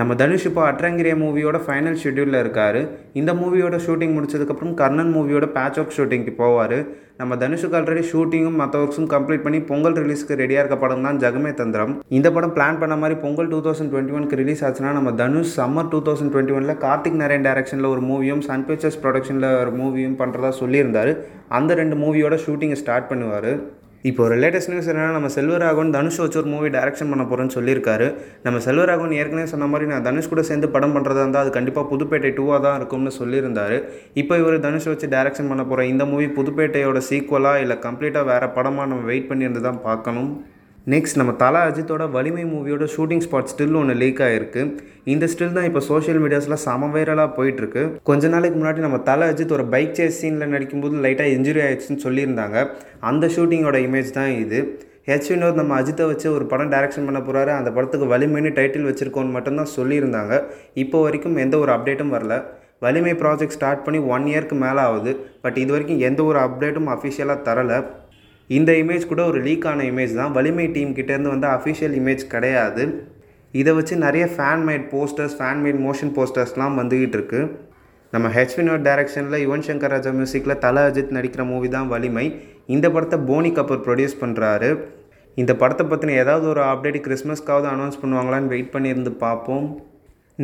நம்ம தனுஷ் இப்போ அட்ரங்கிரிய மூவியோட ஃபைனல் ஷெட்யூலில் இருக்கார். இந்த மூவியோட ஷூட்டிங் முடிச்சதுக்கப்புறம் கர்ணன் மூவியோட பேட்ச் ஒர்க் ஷூட்டிங்க்கு போவார். நம்ம தனுஷுக்கு ஆல்ரெடி ஷூட்டிங்கும் மற்ற ஒர்க்ஸும் கம்ப்ளீட் பண்ணி பொங்கல் ரிலீஸ்க்கு ரெடியாக இருக்க படம் தான் ஜெகமே தந்திரம். இந்த படம் பிளான் பண்ண மாதிரி பொங்கல் டூ தௌசண்ட் டுவெண்ட்டி ஒன்க்கு ரிலீஸ் ஆச்சுன்னா நம்ம Dhanush summer two thousand twenty ஒனில் கார்த்திக் நரேன் டேரக்ஷனில் ஒரு மூவியும் சன் பிக்சர்ஸ் ப்ரொடக்ஷனில் ஒரு மூவியும் பண்ணுறதா சொல்லியிருந்தார். அந்த ரெண்டு மூவியோட ஷூட்டிங்கை ஸ்டார்ட் பண்ணுவார். இப்போ ஒரு லேட்டஸ்ட் நியூஸ் என்னன்னா நம்ம செல்வராகவன் தனுஷ் வச்சு ஒரு மூவி டேரக்ஷன் பண்ண போகிறேன்னு சொல்லியிருக்காரு. நம்ம செல்வராகவன் ஏற்கனவே சொன்ன மாதிரி நான் தனுஷ் கூட சேர்ந்து படம் பண்ணுறதா இருந்தால் அது கண்டிப்பாக புதுப்பேட்டை டூவாக தான் இருக்கும்னு சொல்லியிருந்தார். இப்போ இவர் தனுஷ் வச்சு டேரக்ஷன் பண்ண போகிற இந்த மூவி புதுப்பேட்டையோட சீக்குவலாக இல்லை கம்ப்ளீட்டாக வேறு படமாக நம்ம வெயிட் பண்ணியிருந்து தான் பார்க்கணும்? நெக்ஸ்ட் நம்ம தலா அஜித்தோட வலிமை மூவியோட ஷூட்டிங் ஸ்பாட் ஸ்டில் ஒன்று லீக் ஆகிருக்கு இந்த ஸ்டில் தான் இப்போ சோஷியல் மீடியாஸில் செம வைரலாக போயிட்டுருக்கு. கொஞ்ச நாளைக்கு முன்னாடி நம்ம தலை அஜித் ஒரு பைக் சேஸ் சீனில் நடிக்கும்போது லைட்டாக இன்ஜுரி ஆயிடுச்சுன்னு சொல்லியிருந்தாங்க. அந்த ஷூட்டிங்கோட இமேஜ் தான் இது. ஹெச் வினோத் நம்ம அஜித்தை வச்சு ஒரு படம் டைரக்ஷன் பண்ண போகிறாரு அந்த படத்துக்கு வலிமைன்னு டைட்டில் வச்சுருக்கோன்னு மட்டும்தான் சொல்லியிருந்தாங்க. இப்போ வரைக்கும் எந்த ஒரு அப்டேட்டும் வரல. வலிமை ப்ராஜெக்ட் ஸ்டார்ட் பண்ணி ஒன் இயர்க்கு மேலே ஆகுது. பட் இது வரைக்கும் எந்த ஒரு அப்டேட்டும் அஃபிஷியலாக தரலை. இந்த இமேஜ் கூட ஒரு லீக்கான இமேஜ் தான். வலிமை டீம் கிட்டேருந்து வந்து அஃபிஷியல் இமேஜ் கிடையாது. இதை வச்சு நிறைய fan made posters fan made motion போஸ்டர்ஸ்லாம் வந்துக்கிட்டு இருக்கு. நம்ம ஹெச் வினோட் டைரக்ஷனில் யுவன் சங்கர் ராஜா மியூசிக்கில் தல அஜித் நடிக்கிற மூவி தான் வலிமை. இந்த படத்தை போனி கபூர் ப்ரொடியூஸ் பண்ணுறாரு இந்த படத்தை பற்றின ஏதாவது ஒரு அப்டேட் கிறிஸ்மஸ்க்காவது அனௌன்ஸ் பண்ணுவாங்களான்னு வெயிட் பண்ணியிருந்து பார்ப்போம்.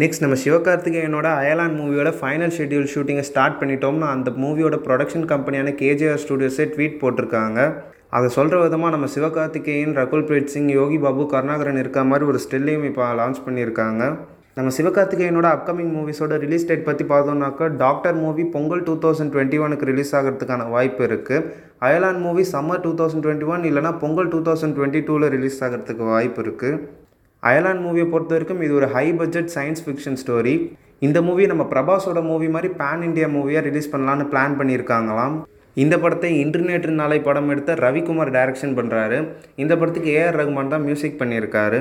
நெக்ஸ்ட் நம்ம சிவகார்த்திகேயனோட அயலான் மூவியோட ஃபைனல் ஷெட்யூல் ஷூட்டிங்கை ஸ்டார்ட் பண்ணிட்டோம்னா அந்த மூவியோட ப்ரொடக்ஷன் கம்பெனியான கேஜிஆர் ஸ்டுடியோஸே ட்வீட் போட்டிருக்காங்க. அதை சொல்கிற விதமாக நம்ம சிவகார்த்திகேயன் ரகுல் பிரீத் சிங் யோகி பாபு கருணாகரன் இருக்க மாதிரி ஒரு ஸ்டில்லையும் இப்போ லான்ச் பண்ணியிருக்காங்க. நம்ம சிவகார்த்திகேயனோட அப்கமிங் மூவிஸோட ரிலீஸ் டேட் பற்றி பார்த்தோம்னாக்கா Doctor movie Pongal two thousand twenty ஒனுக்கு ரிலீஸ் ஆகிறதுக்கான வாய்ப்பு இருக்குது Ayalaan movie summer two thousand twenty one இல்லைனா பொங்கல் டூ தௌசண்ட் டுவெண்ட்டி டூவில் ரிலீஸ் ஆகிறதுக்கு வாய்ப்பு இருக்குது அயலான் மூவியை பொறுத்த வரைக்கும் இது ஒரு high budget science fiction story இந்த மூவி நம்ம பிரபாஸோட மூவி மாதிரி பேன் இண்டியா மூவியாக ரிலீஸ் பண்ணலான்னு பிளான் பண்ணியிருக்காங்களாம். இந்த படத்தை இன்டர்நெட் நாளை படம் எடுத்த ரவிக்குமார் டைரக்ஷன் பண்ணுறாரு இந்த படத்துக்கு ஏஆர் ரகுமான் தான் மியூசிக் பண்ணியிருக்காரு.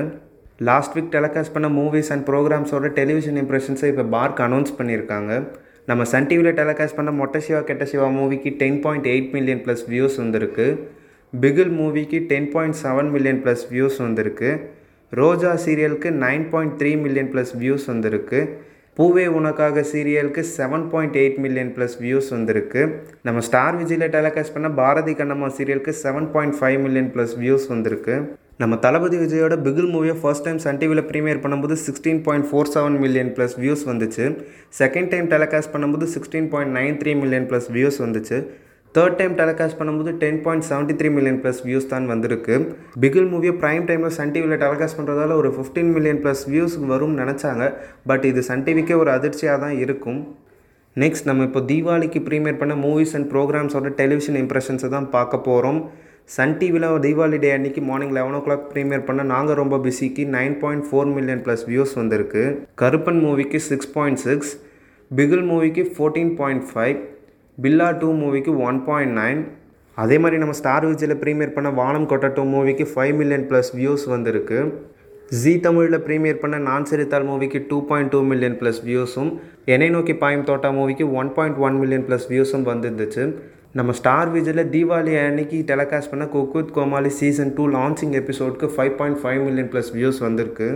லாஸ்ட் வீக் டெலிகாஸ்ட் பண்ண மூவிஸ் அண்ட் ப்ரோக்ராம்ஸோட டெலிவிஷன் இம்ப்ரெஷன்ஸை இப்போ பார்க் அனௌன்ஸ் பண்ணியிருக்காங்க. நம்ம சன் டிவியில் டெலிகாஸ்ட் பண்ண மொட்டை சிவா கெட்ட சிவா மூவிக்கு ten point eight million plus views வந்திருக்கு. பிகில் மூவிக்கு ten point seven million plus views வந்திருக்கு. Roja சீரியலுக்கு nine point three million plus views வந்திருக்கு. Poove Unakkaga சீரியலுக்கு seven point eight million plus views வந்திருக்கு. நம்ம ஸ்டார் விஜயில் டெலிகாஸ்ட் பண்ண Bharathi Kannamma சீரியலுக்கு seven point five million plus views வந்திருக்கு. நம்ம தளபதி விஜயோட பிகில் மூவியை ஃபர்ஸ்ட் டைம் சன் டிவியில் ப்ரீமியர் பண்ணும்போது sixteen point four seven million plus views வந்துச்சு. செகண்ட் டைம் டெலிகாஸ்ட் பண்ணும்போது sixteen point nine three million plus views வந்துச்சு. தேர்ட் டைம் டெலிகாஸ்ட் பண்ணும்போது ten point seventy three million plus views தான் வந்திருக்கு. பிகில் மூவியை prime டைமில் சன் டிவியில் டெலிகாஸ்ட் பண்ணுறதால ஒரு ஃபிஃப்டீன் மில்லியன் ப்ளஸ் வியூஸ் வரும்னு நினச்சாங்க. பட் இது சன் டிவிக்கே ஒரு அதிர்ச்சியாக தான் இருக்கும். நெக்ஸ்ட் நம்ம இப்போ தீபாவளிக்கு ப்ரீமியர் பண்ண மூவிஸ் அண்ட் ப்ரோக்ராம்ஸோட டெலிவிஷன் இம்ப்ரெஷன்ஸை தான் பார்க்க போகிறோம் சன் டிவியில் தீபாவளி டே அன்னைக்கு morning eleven o'clock premiere பண்ண நாங்கள் ரொம்ப பிஸிக்கு nine point four million plus views வந்திருக்கு. கருப்பன் மூவிக்கு சிக்ஸ் பாயிண்ட் சிக்ஸ் பிகில் மூவிக்கு fourteen point five Billa two மூவிக்கு ஒன் பாயிண்ட் நைன். அதே மாதிரி நம்ம ஸ்டார் விஜயில் ப்ரீமியர் பண்ண வானம் கொட்ட டூ மூவிக்கு ஃபைவ் மில்லியன் ப்ளஸ் வியூஸ் வந்திருக்கு. ஜி தமிழில் ப்ரீமியர் பண்ண நான் சிரித்தால் மூவிக்கு two point two million plus வியூஸும் Ennai Nokki Paayum Thotta மூவிக்கு one point one million plus வியூஸும் வந்துருந்துச்சு. நம்ம ஸ்டார் விஜயில் தீபாவளி அன்னைக்கு டெலகாஸ்ட் பண்ண cook Comali Comali season two launching எபிசோடுக்கு five point five million plus views வந்திருக்கு.